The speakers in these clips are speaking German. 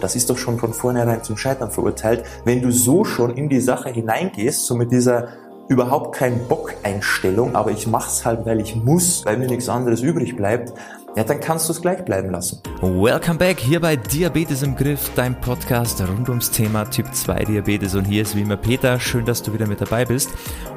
Das ist doch schon von vornherein zum Scheitern verurteilt, wenn du so schon in die Sache hineingehst, so mit dieser überhaupt kein Bock-Einstellung, aber ich mach's halt, weil ich muss, weil mir nichts anderes übrig bleibt, ja, dann kannst du es gleich bleiben lassen. Welcome back hier bei Diabetes im Griff, dein Podcast rund ums Thema Typ 2 Diabetes. Und hier ist wie immer Peter. Schön, dass du wieder mit dabei bist.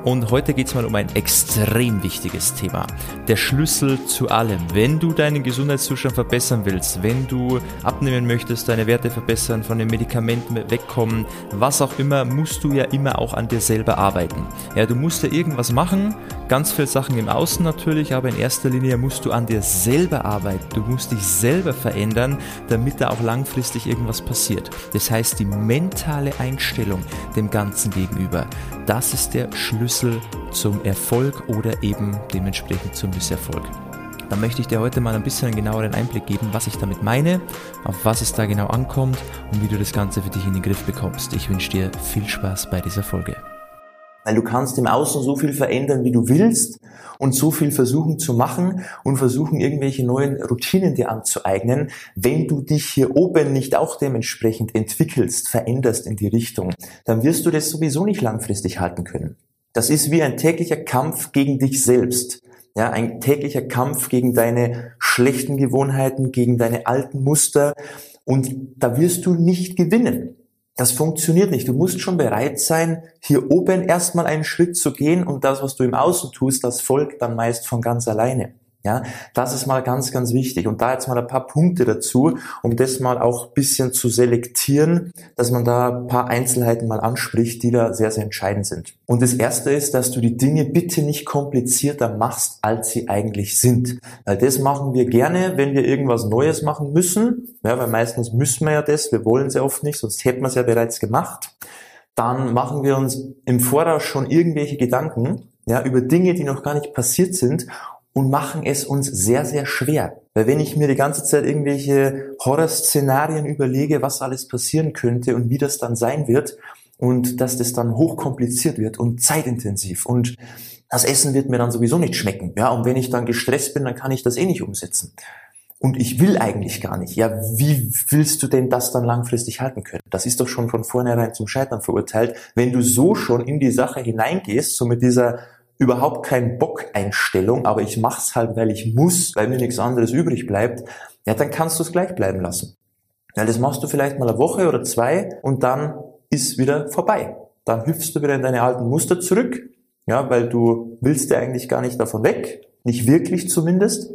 Und heute geht es mal um ein extrem wichtiges Thema. Der Schlüssel zu allem. Wenn du deinen Gesundheitszustand verbessern willst, wenn du abnehmen möchtest, deine Werte verbessern, von den Medikamenten wegkommen, was auch immer, musst du ja immer auch an dir selber arbeiten. Ja, du musst ja irgendwas machen. Ganz viele Sachen im Außen natürlich, aber in erster Linie musst du an dir selber arbeiten. Du musst dich selber verändern, damit da auch langfristig irgendwas passiert. Das heißt, die mentale Einstellung dem Ganzen gegenüber, das ist der Schlüssel zum Erfolg oder eben dementsprechend zum Misserfolg. Da möchte ich dir heute mal ein bisschen einen genaueren Einblick geben, was ich damit meine, auf was es da genau ankommt und wie du das Ganze für dich in den Griff bekommst. Ich wünsche dir viel Spaß bei dieser Folge. Weil du kannst im Außen so viel verändern, wie du willst und so viel versuchen zu machen und versuchen, irgendwelche neuen Routinen dir anzueignen. Wenn du dich hier oben nicht auch dementsprechend entwickelst, veränderst in die Richtung, dann wirst du das sowieso nicht langfristig halten können. Das ist wie ein täglicher Kampf gegen dich selbst. Ja, ein täglicher Kampf gegen deine schlechten Gewohnheiten, gegen deine alten Muster. Und da wirst du nicht gewinnen. Das funktioniert nicht. Du musst schon bereit sein, hier oben erstmal einen Schritt zu gehen und das, was du im Außen tust, das folgt dann meist von ganz alleine. Ja, das ist mal ganz, ganz wichtig. Und da jetzt mal ein paar Punkte dazu, um das mal auch bisschen zu selektieren, dass man da ein paar Einzelheiten mal anspricht, die da sehr, sehr entscheidend sind. Und das erste ist, dass du die Dinge bitte nicht komplizierter machst, als sie eigentlich sind. Weil das machen wir gerne, wenn wir irgendwas Neues machen müssen. Ja, weil meistens müssen wir ja das, wir wollen es ja oft nicht, sonst hätten wir es ja bereits gemacht. Dann machen wir uns im Voraus schon irgendwelche Gedanken, ja, über Dinge, die noch gar nicht passiert sind und machen es uns sehr, sehr schwer. Weil wenn ich mir die ganze Zeit irgendwelche Horrorszenarien überlege, was alles passieren könnte und wie das dann sein wird und dass das dann hochkompliziert wird und zeitintensiv und das Essen wird mir dann sowieso nicht schmecken. Ja, und wenn ich dann gestresst bin, dann kann ich das eh nicht umsetzen. Und ich will eigentlich gar nicht. Ja, wie willst du denn das dann langfristig halten können? Das ist doch schon von vornherein zum Scheitern verurteilt, wenn du so schon in die Sache hineingehst, so mit dieser überhaupt kein Bock-Einstellung, aber ich mach's halt, weil ich muss, weil mir nichts anderes übrig bleibt, ja, dann kannst du es gleich bleiben lassen. Ja, das machst du vielleicht mal eine Woche oder zwei und dann ist wieder vorbei. Dann hüpfst du wieder in deine alten Muster zurück, ja, weil du willst ja eigentlich gar nicht davon weg, nicht wirklich zumindest.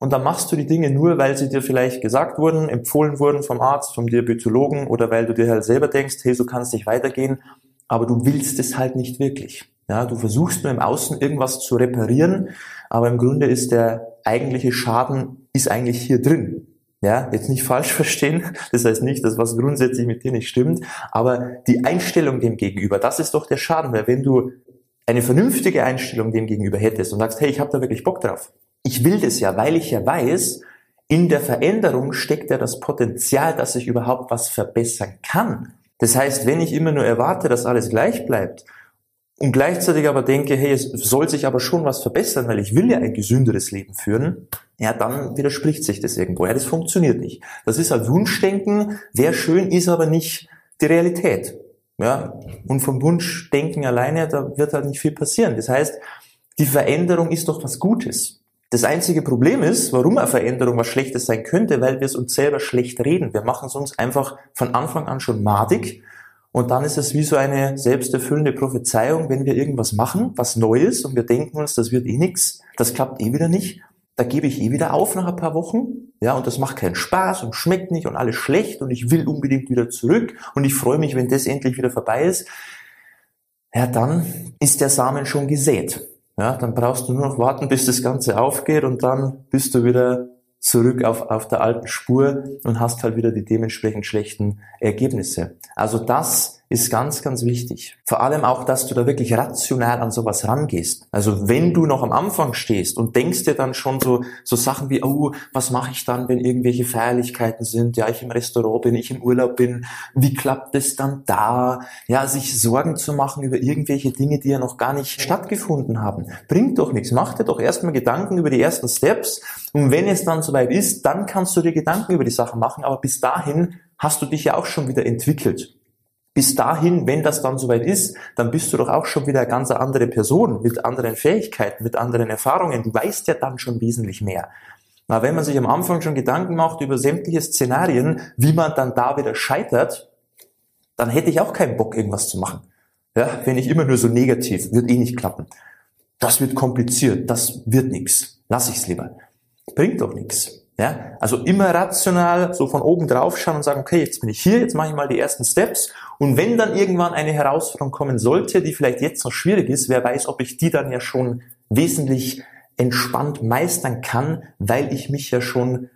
Und dann machst du die Dinge nur, weil sie dir vielleicht gesagt wurden, empfohlen wurden vom Arzt, vom Diabetologen oder weil du dir halt selber denkst, hey, so kannst nicht weitergehen, aber du willst es halt nicht wirklich. Ja, du versuchst nur im Außen irgendwas zu reparieren, aber im Grunde ist der eigentliche Schaden ist eigentlich hier drin. Ja, jetzt nicht falsch verstehen. Das heißt nicht, dass was grundsätzlich mit dir nicht stimmt, aber die Einstellung dem gegenüber, das ist doch der Schaden, weil wenn du eine vernünftige Einstellung dem gegenüber hättest und sagst, hey, ich habe da wirklich Bock drauf. Ich will das ja, weil ich ja weiß, in der Veränderung steckt ja das Potenzial, dass ich überhaupt was verbessern kann. Das heißt, wenn ich immer nur erwarte, dass alles gleich bleibt und gleichzeitig aber denke, hey, es soll sich aber schon was verbessern, weil ich will ja ein gesünderes Leben führen, ja, dann widerspricht sich das irgendwo. Ja, das funktioniert nicht. Das ist ein Wunschdenken, wäre schön, ist aber nicht die Realität. Ja, und vom Wunschdenken alleine, da wird halt nicht viel passieren. Das heißt, die Veränderung ist doch was Gutes. Das einzige Problem ist, warum eine Veränderung was Schlechtes sein könnte, weil wir es uns selber schlecht reden. Wir machen es uns einfach von Anfang an schon madig und dann ist es wie so eine selbsterfüllende Prophezeiung, wenn wir irgendwas machen, was neu ist und wir denken uns, das wird eh nix, das klappt eh wieder nicht, da gebe ich eh wieder auf nach ein paar Wochen, ja, und das macht keinen Spaß und schmeckt nicht und alles schlecht und ich will unbedingt wieder zurück und ich freue mich, wenn das endlich wieder vorbei ist. Ja, dann ist der Samen schon gesät. Ja, dann brauchst du nur noch warten, bis das Ganze aufgeht und dann bist du wieder zurück auf, auf der alten Spur und hast halt wieder die dementsprechend schlechten Ergebnisse. Also das ist ganz, ganz wichtig. Vor allem auch, dass du da wirklich rational an sowas rangehst. Also wenn du noch am Anfang stehst und denkst dir dann schon so, so Sachen wie, oh, was mache ich dann, wenn irgendwelche Feierlichkeiten sind? Ja, ich im Restaurant bin, ich im Urlaub bin. Wie klappt es dann da? Ja, sich Sorgen zu machen über irgendwelche Dinge, die ja noch gar nicht stattgefunden haben. Bringt doch nichts. Mach dir doch erstmal Gedanken über die ersten Steps. Und wenn es dann soweit ist, dann kannst du dir Gedanken über die Sachen machen. Aber bis dahin hast du dich ja auch schon wieder entwickelt. Bis dahin, wenn das dann soweit ist, dann bist du doch auch schon wieder eine ganz andere Person mit anderen Fähigkeiten, mit anderen Erfahrungen. Du weißt ja dann schon wesentlich mehr. Na, wenn man sich am Anfang schon Gedanken macht über sämtliche Szenarien, wie man dann da wieder scheitert, dann hätte ich auch keinen Bock, irgendwas zu machen. Ja, wenn ich immer nur so negativ, wird eh nicht klappen. Das wird kompliziert, das wird nichts. Lass ich's lieber. Bringt doch nichts. Ja, also immer rational so von oben drauf schauen und sagen, okay, jetzt bin ich hier, jetzt mache ich mal die ersten Steps. Und wenn dann irgendwann eine Herausforderung kommen sollte, die vielleicht jetzt noch schwierig ist, wer weiß, ob ich die dann ja schon wesentlich entspannt meistern kann, weil ich mich ja schon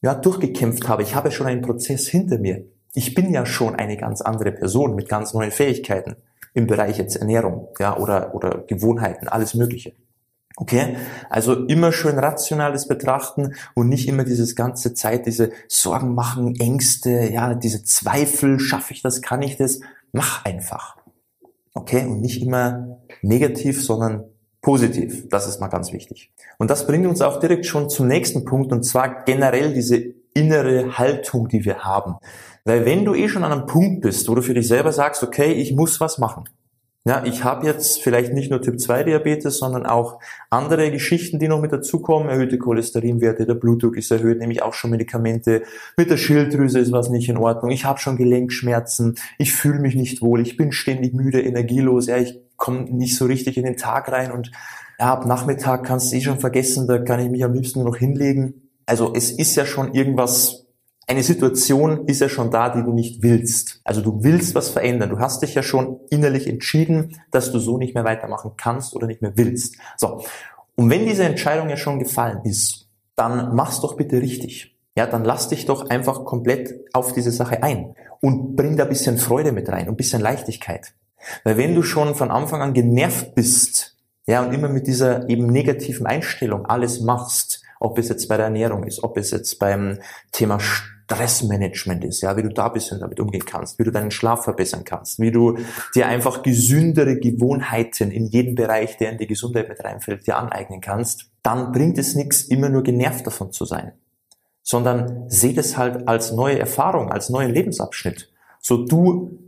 ja, durchgekämpft habe. Ich habe schon einen Prozess hinter mir. Ich bin ja schon eine ganz andere Person mit ganz neuen Fähigkeiten im Bereich jetzt Ernährung, ja, oder, oder Gewohnheiten, alles Mögliche. Okay? Also immer schön rationales Betrachten und nicht immer dieses ganze Zeit, diese Sorgen machen, Ängste, ja, diese Zweifel, schaffe ich das, kann ich das? Mach einfach. Okay? Und nicht immer negativ, sondern positiv. Das ist mal ganz wichtig. Und das bringt uns auch direkt schon zum nächsten Punkt und zwar generell diese innere Haltung, die wir haben. Weil wenn du eh schon an einem Punkt bist, wo du für dich selber sagst, okay, ich muss was machen. Ja, ich habe jetzt vielleicht nicht nur Typ 2 Diabetes, sondern auch andere Geschichten, die noch mit dazukommen. Erhöhte Cholesterinwerte, der Blutdruck ist erhöht, nämlich auch schon Medikamente. Mit der Schilddrüse ist was nicht in Ordnung. Ich habe schon Gelenkschmerzen. Ich fühle mich nicht wohl. Ich bin ständig müde, energielos. Ja, ich komme nicht so richtig in den Tag rein und ja, ab Nachmittag kannst du eh schon vergessen, da kann ich mich am liebsten nur noch hinlegen. Also es ist ja schon irgendwas eine Situation ist ja schon da, die du nicht willst. Also du willst was verändern. Du hast dich ja schon innerlich entschieden, dass du so nicht mehr weitermachen kannst oder nicht mehr willst. So. Und wenn diese Entscheidung ja schon gefallen ist, dann mach's doch bitte richtig. Ja, dann lass dich doch einfach komplett auf diese Sache ein und bring da ein bisschen Freude mit rein und ein bisschen Leichtigkeit. Weil wenn du schon von Anfang an genervt bist, ja, und immer mit dieser eben negativen Einstellung alles machst, ob es jetzt bei der Ernährung ist, ob es jetzt beim Thema Stressmanagement ist, ja, wie du da ein bisschen damit umgehen kannst, wie du deinen Schlaf verbessern kannst, wie du dir einfach gesündere Gewohnheiten in jedem Bereich, der in die Gesundheit mit reinfällt, dir aneignen kannst, dann bringt es nichts, immer nur genervt davon zu sein, sondern seh das halt als neue Erfahrung, als neuen Lebensabschnitt. So du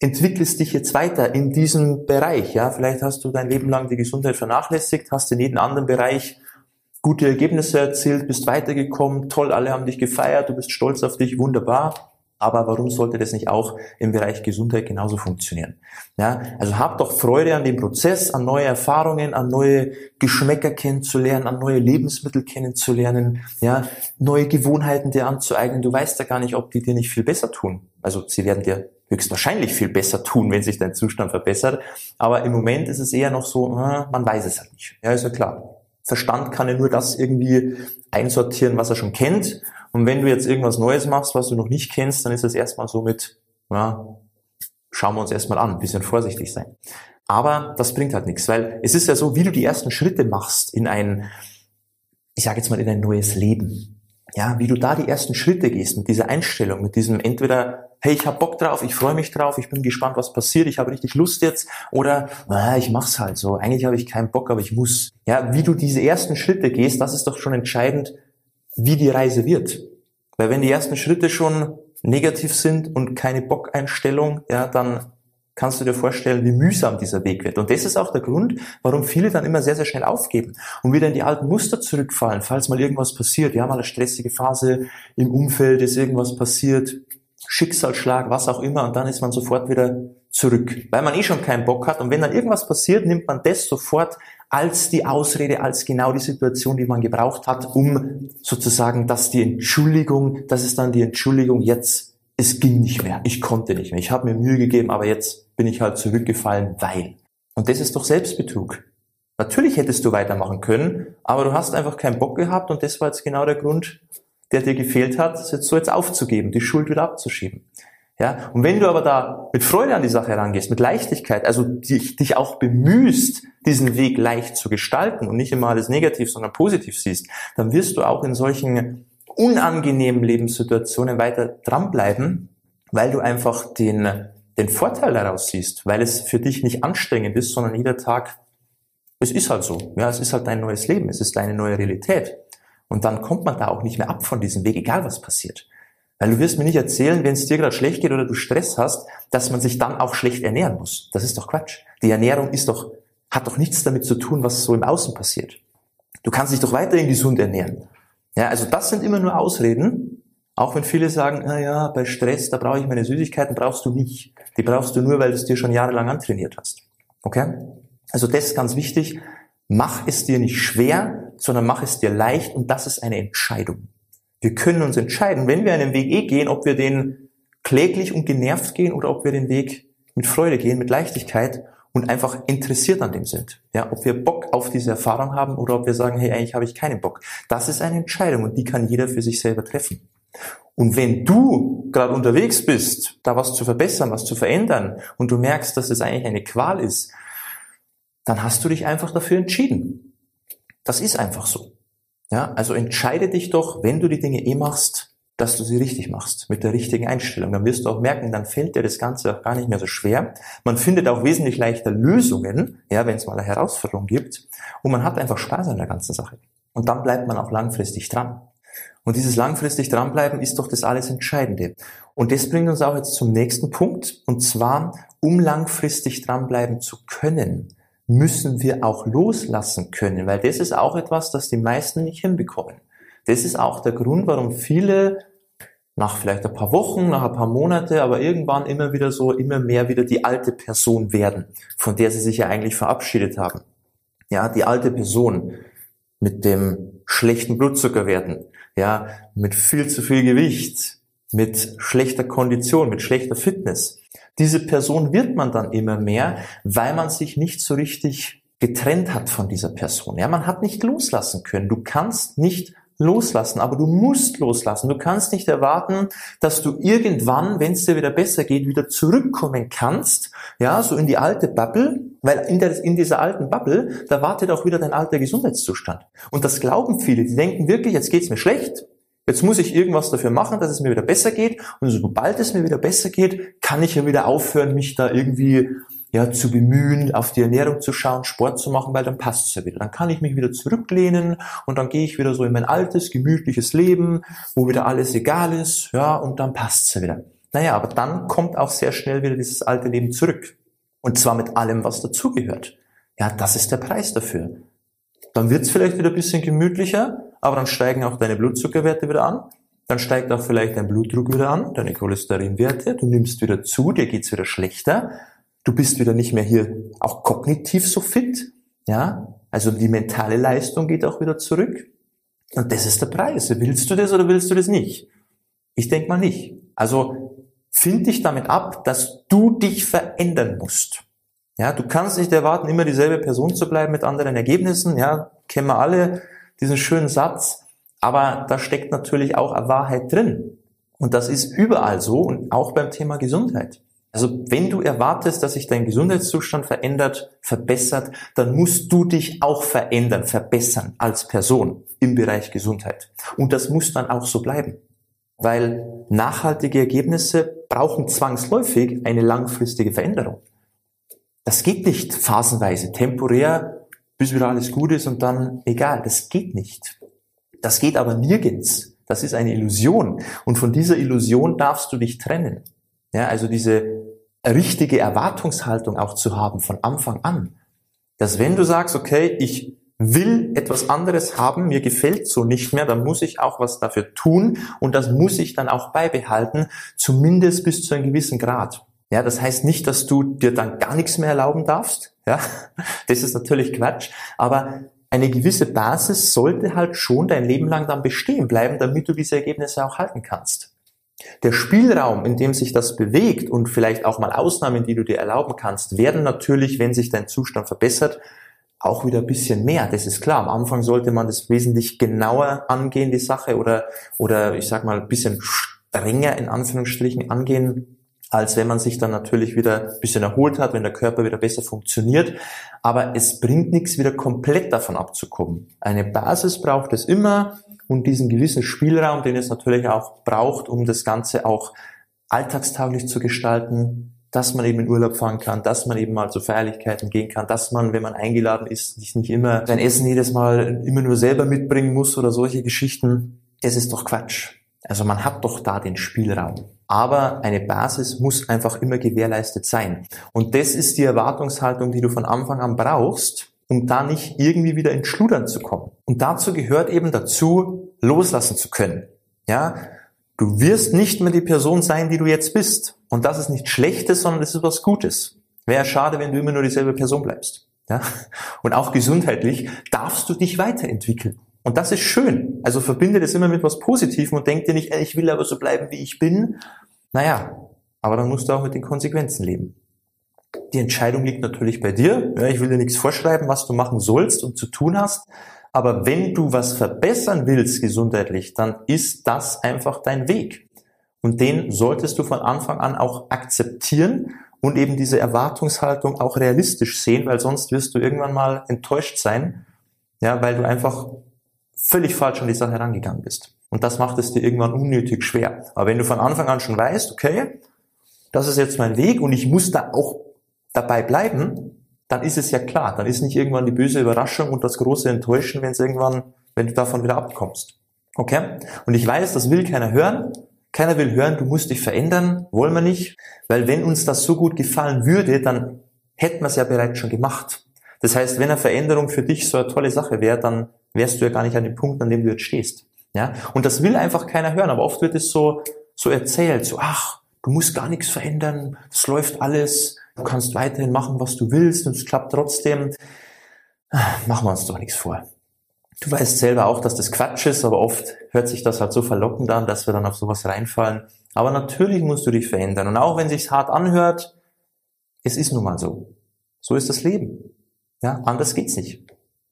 entwickelst dich jetzt weiter in diesem Bereich, ja, vielleicht hast du dein Leben lang die Gesundheit vernachlässigt, hast in jedem anderen Bereich gute Ergebnisse erzielt, bist weitergekommen, toll, alle haben dich gefeiert, du bist stolz auf dich, wunderbar. Aber warum sollte das nicht auch im Bereich Gesundheit genauso funktionieren? Ja, also hab doch Freude an dem Prozess, an neue Erfahrungen, an neue Geschmäcker kennenzulernen, an neue Lebensmittel kennenzulernen, ja, neue Gewohnheiten dir anzueignen. Du weißt ja gar nicht, ob die dir nicht viel besser tun. Also sie werden dir höchstwahrscheinlich viel besser tun, wenn sich dein Zustand verbessert. Aber im Moment ist es eher noch so, man weiß es halt nicht. Ja, ist ja klar. Verstand kann ja nur das irgendwie einsortieren, was er schon kennt. Und wenn du jetzt irgendwas Neues machst, was du noch nicht kennst, dann ist das erstmal so mit, ja, schauen wir uns erstmal an, ein bisschen vorsichtig sein. Aber das bringt halt nichts, weil es ist ja so, wie du die ersten Schritte machst in ein, ich sage jetzt mal, in ein neues Leben. Ja, wie du da die ersten Schritte gehst mit dieser Einstellung, mit diesem entweder hey, ich hab Bock drauf, ich freue mich drauf, ich bin gespannt, was passiert, ich habe richtig Lust jetzt oder naja, ich mach's halt so. Eigentlich habe ich keinen Bock, aber ich muss. Ja, wie du diese ersten Schritte gehst, das ist doch schon entscheidend, wie die Reise wird. Weil wenn die ersten Schritte schon negativ sind und keine Bockeinstellung, ja, dann kannst du dir vorstellen, wie mühsam dieser Weg wird. Und das ist auch der Grund, warum viele dann immer sehr, sehr schnell aufgeben und wieder in die alten Muster zurückfallen, falls mal irgendwas passiert. Wir haben mal eine stressige Phase im Umfeld, ist irgendwas passiert, Schicksalsschlag, was auch immer, und dann ist man sofort wieder zurück, weil man eh schon keinen Bock hat. Und wenn dann irgendwas passiert, nimmt man das sofort als die Ausrede, als genau die Situation, die man gebraucht hat, um sozusagen, dass die Entschuldigung, das ist dann die Entschuldigung, jetzt, es ging nicht mehr, ich konnte nicht mehr, ich habe mir Mühe gegeben, aber jetzt bin ich halt zurückgefallen, weil. Und das ist doch Selbstbetrug. Natürlich hättest du weitermachen können, aber du hast einfach keinen Bock gehabt und das war jetzt genau der Grund, der dir gefehlt hat, jetzt so jetzt aufzugeben, die Schuld wieder abzuschieben. Ja, und wenn du aber da mit Freude an die Sache herangehst, mit Leichtigkeit, also dich, dich auch bemühst, diesen Weg leicht zu gestalten und nicht immer alles negativ, sondern positiv siehst, dann wirst du auch in solchen unangenehmen Lebenssituationen weiter dranbleiben, weil du einfach den, den Vorteil daraus siehst, weil es für dich nicht anstrengend ist, sondern jeder Tag, es ist halt so. Ja, es ist halt dein neues Leben, es ist deine neue Realität. Und dann kommt man da auch nicht mehr ab von diesem Weg, egal was passiert. Weil du wirst mir nicht erzählen, wenn es dir gerade schlecht geht oder du Stress hast, dass man sich dann auch schlecht ernähren muss. Das ist doch Quatsch. Die Ernährung ist doch, hat doch nichts damit zu tun, was so im Außen passiert. Du kannst dich doch weiterhin gesund ernähren. Ja, also das sind immer nur Ausreden. Auch wenn viele sagen, na ja, bei Stress, da brauche ich meine Süßigkeiten, brauchst du nicht. Die brauchst du nur, weil du es dir schon jahrelang antrainiert hast. Okay? Also das ist ganz wichtig. Mach es dir nicht schwer, sondern mach es dir leicht und das ist eine Entscheidung. Wir können uns entscheiden, wenn wir einen Weg eh gehen, ob wir den kläglich und genervt gehen oder ob wir den Weg mit Freude gehen, mit Leichtigkeit und einfach interessiert an dem sind. Ja, ob wir Bock auf diese Erfahrung haben oder ob wir sagen, hey, eigentlich habe ich keinen Bock. Das ist eine Entscheidung und die kann jeder für sich selber treffen. Und wenn du gerade unterwegs bist, da was zu verbessern, was zu verändern und du merkst, dass es eigentlich eine Qual ist, dann hast du dich einfach dafür entschieden. Das ist einfach so. Ja, also entscheide dich doch, wenn du die Dinge eh machst, dass du sie richtig machst, mit der richtigen Einstellung. Dann wirst du auch merken, dann fällt dir das Ganze auch gar nicht mehr so schwer. Man findet auch wesentlich leichter Lösungen, ja, wenn es mal eine Herausforderung gibt. Und man hat einfach Spaß an der ganzen Sache. Und dann bleibt man auch langfristig dran. Und dieses langfristig dranbleiben ist doch das alles Entscheidende. Und das bringt uns auch jetzt zum nächsten Punkt. Und zwar, um langfristig dranbleiben zu können, müssen wir auch loslassen können, weil das ist auch etwas, das die meisten nicht hinbekommen. Das ist auch der Grund, warum viele nach vielleicht ein paar Wochen, nach ein paar Monate, aber irgendwann immer wieder so, immer mehr wieder die alte Person werden, von der sie sich ja eigentlich verabschiedet haben. Ja, die alte Person mit dem schlechten Blutzuckerwerten, ja, mit viel zu viel Gewicht, mit schlechter Kondition, mit schlechter Fitness. Diese Person wird man dann immer mehr, weil man sich nicht so richtig getrennt hat von dieser Person. Ja, man hat nicht loslassen können. Du kannst nicht loslassen, aber du musst loslassen. Du kannst nicht erwarten, dass du irgendwann, wenn es dir wieder besser geht, wieder zurückkommen kannst, ja, so in die alte Bubble, weil in, der, in dieser alten Bubble, da wartet auch wieder dein alter Gesundheitszustand. Und das glauben viele, die denken wirklich, jetzt geht's mir schlecht, Jetzt muss ich irgendwas dafür machen, dass es mir wieder besser geht. Und sobald es mir wieder besser geht, kann ich ja wieder aufhören, mich da irgendwie ja, zu bemühen, auf die Ernährung zu schauen, Sport zu machen, weil dann passt es ja wieder. Dann kann ich mich wieder zurücklehnen und dann gehe ich wieder so in mein altes, gemütliches Leben, wo wieder alles egal ist, ja, und dann passt es ja wieder. Naja, aber dann kommt auch sehr schnell wieder dieses alte Leben zurück. Und zwar mit allem, was dazugehört. Ja, das ist der Preis dafür. Dann wird es vielleicht wieder ein bisschen gemütlicher, aber dann steigen auch deine Blutzuckerwerte wieder an. Dann steigt auch vielleicht dein Blutdruck wieder an, deine Cholesterinwerte, du nimmst wieder zu, dir geht's wieder schlechter Du bist wieder nicht mehr hier auch kognitiv so fit. Ja, also die mentale Leistung geht auch wieder zurück. Und das ist der Preis. Willst du das oder willst du das nicht? Ich denke mal nicht. Also find dich damit ab, dass du dich verändern musst. Ja, du kannst nicht erwarten, immer dieselbe Person zu bleiben mit anderen Ergebnissen. Ja, kennen wir alle diesen schönen Satz. Aber da steckt natürlich auch eine Wahrheit drin. Und das ist überall so und auch beim Thema Gesundheit. Also wenn du erwartest, dass sich dein Gesundheitszustand verändert, verbessert, dann musst du dich auch verändern, verbessern als Person im Bereich Gesundheit. Und das muss dann auch so bleiben. Weil nachhaltige Ergebnisse brauchen zwangsläufig eine langfristige Veränderung. Das geht nicht phasenweise, temporär, bis wieder alles gut ist und dann egal. Das geht nicht. Das geht aber nirgends. Das ist eine Illusion. Und von dieser Illusion darfst du dich trennen. Ja, also diese richtige Erwartungshaltung auch zu haben von Anfang an. Dass wenn du sagst, okay, ich will etwas anderes haben, mir gefällt so nicht mehr, dann muss ich auch was dafür tun und das muss ich dann auch beibehalten, zumindest bis zu einem gewissen Grad. Ja, das heißt nicht, dass du dir dann gar nichts mehr erlauben darfst. Ja, das ist natürlich Quatsch. Aber eine gewisse Basis sollte halt schon dein Leben lang dann bestehen bleiben, damit du diese Ergebnisse auch halten kannst. Der Spielraum, in dem sich das bewegt und vielleicht auch mal Ausnahmen, die du dir erlauben kannst, werden natürlich, wenn sich dein Zustand verbessert, auch wieder ein bisschen mehr. Das ist klar. Am Anfang sollte man das wesentlich genauer angehen, die Sache, oder, oder ich sag mal ein bisschen strenger in Anführungsstrichen angehen, als wenn man sich dann natürlich wieder ein bisschen erholt hat, wenn der Körper wieder besser funktioniert. Aber es bringt nichts, wieder komplett davon abzukommen. Eine Basis braucht es immer und diesen gewissen Spielraum, den es natürlich auch braucht, um das Ganze auch alltagstauglich zu gestalten, dass man eben in Urlaub fahren kann, dass man eben mal zu Feierlichkeiten gehen kann, dass man, wenn man eingeladen ist, nicht, nicht immer sein Essen jedes Mal immer nur selber mitbringen muss oder solche Geschichten. Das ist doch Quatsch. Also man hat doch da den Spielraum. Aber eine Basis muss einfach immer gewährleistet sein. Und das ist die Erwartungshaltung, die du von Anfang an brauchst, um da nicht irgendwie wieder ins Schludern zu kommen. Und dazu gehört eben dazu, loslassen zu können. Ja, du wirst nicht mehr die Person sein, die du jetzt bist. Und das ist nichts Schlechtes, sondern das ist was Gutes. Wäre schade, wenn du immer nur dieselbe Person bleibst. Ja? Und auch gesundheitlich darfst du dich weiterentwickeln. Und das ist schön. Also verbinde das immer mit was Positivem und denk dir nicht, ich will aber so bleiben, wie ich bin. Naja, aber dann musst du auch mit den Konsequenzen leben. Die Entscheidung liegt natürlich bei dir. Ja, ich will dir nichts vorschreiben, was du machen sollst und zu tun hast. Aber wenn du was verbessern willst gesundheitlich, dann ist das einfach dein Weg. Und den solltest du von Anfang an auch akzeptieren und eben diese Erwartungshaltung auch realistisch sehen, weil sonst wirst du irgendwann mal enttäuscht sein, ja, weil du einfach völlig falsch an die Sache herangegangen bist. Und das macht es dir irgendwann unnötig schwer. Aber wenn du von Anfang an schon weißt, okay, das ist jetzt mein Weg und ich muss da auch dabei bleiben, dann ist es ja klar. Dann ist nicht irgendwann die böse Überraschung und das große Enttäuschen, wenn es irgendwann, wenn du davon wieder abkommst. Okay? Und ich weiß, das will keiner hören. Keiner will hören, du musst dich verändern, wollen wir nicht. Weil wenn uns das so gut gefallen würde, dann hätten wir es ja bereits schon gemacht. Das heißt, wenn eine Veränderung für dich so eine tolle Sache wäre, dann wärst du ja gar nicht an dem Punkt, an dem du jetzt stehst. Ja? Und das will einfach keiner hören, aber oft wird es so, so erzählt, so, ach, du musst gar nichts verändern, es läuft alles, du kannst weiterhin machen, was du willst und es klappt trotzdem. Machen wir uns doch nichts vor. Du weißt selber auch, dass das Quatsch ist, aber oft hört sich das halt so verlockend an, dass wir dann auf sowas reinfallen. Aber natürlich musst du dich verändern. Und auch wenn sich's hart anhört, es ist nun mal so. So ist das Leben. Ja, anders geht's nicht.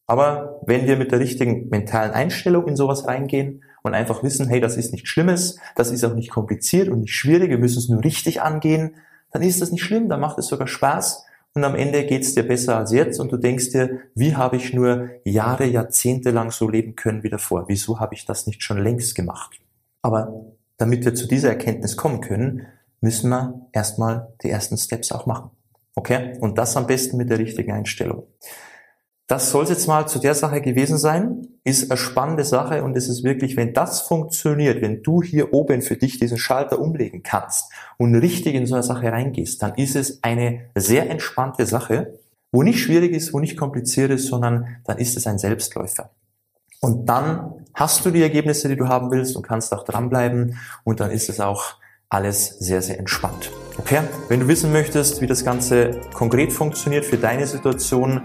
Aber wenn wir mit der richtigen mentalen Einstellung in sowas reingehen und einfach wissen, hey, das ist nichts Schlimmes, das ist auch nicht kompliziert und nicht schwierig, wir müssen es nur richtig angehen, dann ist das nicht schlimm, dann macht es sogar Spaß und am Ende geht's dir besser als jetzt und du denkst dir, wie habe ich nur Jahre, Jahrzehnte lang so leben können wie davor? Wieso habe ich das nicht schon längst gemacht? Aber damit wir zu dieser Erkenntnis kommen können, müssen wir erstmal die ersten Steps auch machen. Okay? Und das am besten mit der richtigen Einstellung. Das soll jetzt mal zu der Sache gewesen sein. Ist eine spannende Sache und es ist wirklich, wenn das funktioniert, wenn du hier oben für dich diesen Schalter umlegen kannst und richtig in so eine Sache reingehst, dann ist es eine sehr entspannte Sache, wo nicht schwierig ist, wo nicht kompliziert ist, sondern dann ist es ein Selbstläufer. Und dann hast du die Ergebnisse, die du haben willst und kannst auch dranbleiben und dann ist es auch alles sehr, sehr entspannt. Okay? Wenn du wissen möchtest, wie das Ganze konkret funktioniert für deine Situation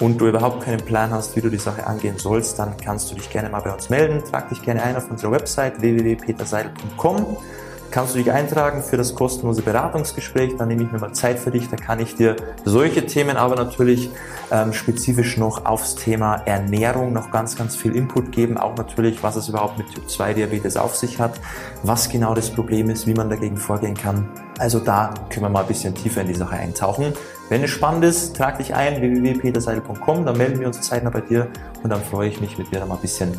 und du überhaupt keinen Plan hast, wie du die Sache angehen sollst, dann kannst du dich gerne mal bei uns melden. Trag dich gerne ein auf unserer Website www.peterseidel.com kannst du dich eintragen für das kostenlose Beratungsgespräch. Dann nehme ich mir mal Zeit für dich. Da kann ich dir solche Themen, aber natürlich ähm, spezifisch noch aufs Thema Ernährung noch ganz, ganz viel Input geben. Auch natürlich, was es überhaupt mit Typ 2 Diabetes auf sich hat, was genau das Problem ist, wie man dagegen vorgehen kann. Also da können wir mal ein bisschen tiefer in die Sache eintauchen. Wenn es spannend ist, trag dich ein www.peterseidel.com, dann melden wir uns zeitnah bei dir und dann freue ich mich mit dir da mal ein bisschen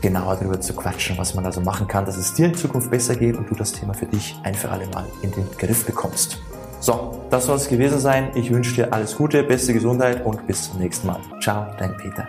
genauer darüber zu quatschen, was man da so machen kann, dass es dir in Zukunft besser geht und du das Thema für dich ein für alle Mal in den Griff bekommst. So, das soll es gewesen sein. Ich wünsche dir alles Gute, beste Gesundheit und bis zum nächsten Mal. Ciao, dein Peter.